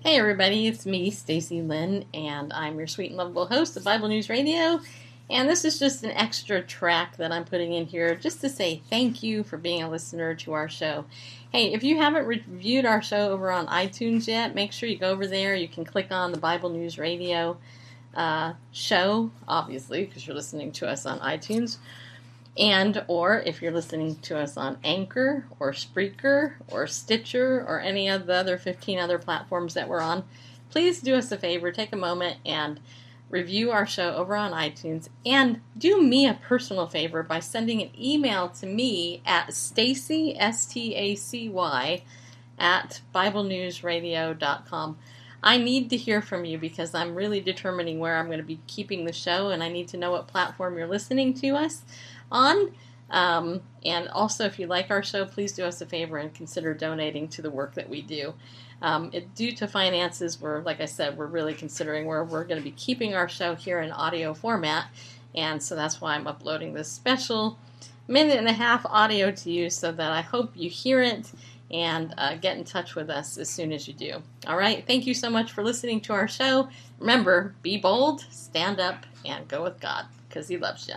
Hey everybody, it's me, Stacy Lynn, and I'm your sweet and lovable host of Bible News Radio. And this is just an extra track that I'm putting in here just to say thank you for being a listener to our show. Hey, if you haven't reviewed our show over on iTunes yet, make sure you go over there. You can click on the Bible News Radio uh, show, obviously, because you're listening to us on iTunes and or if you're listening to us on Anchor or Spreaker or Stitcher or any of the other 15 other platforms that we're on, please do us a favor, take a moment and review our show over on iTunes and do me a personal favor by sending an email to me at Stacy S T A C Y at BibleNewsRadio.com. I need to hear from you because I'm really determining where I'm going to be keeping the show and I need to know what platform you're listening to us on. Um, and also, if you like our show, please do us a favor and consider donating to the work that we do. Um, it, due to finances, we're, like I said, we're really considering where we're going to be keeping our show here in audio format. And so that's why I'm uploading this special minute and a half audio to you so that I hope you hear it and uh, get in touch with us as soon as you do. All right. Thank you so much for listening to our show. Remember, be bold, stand up, and go with God because He loves you.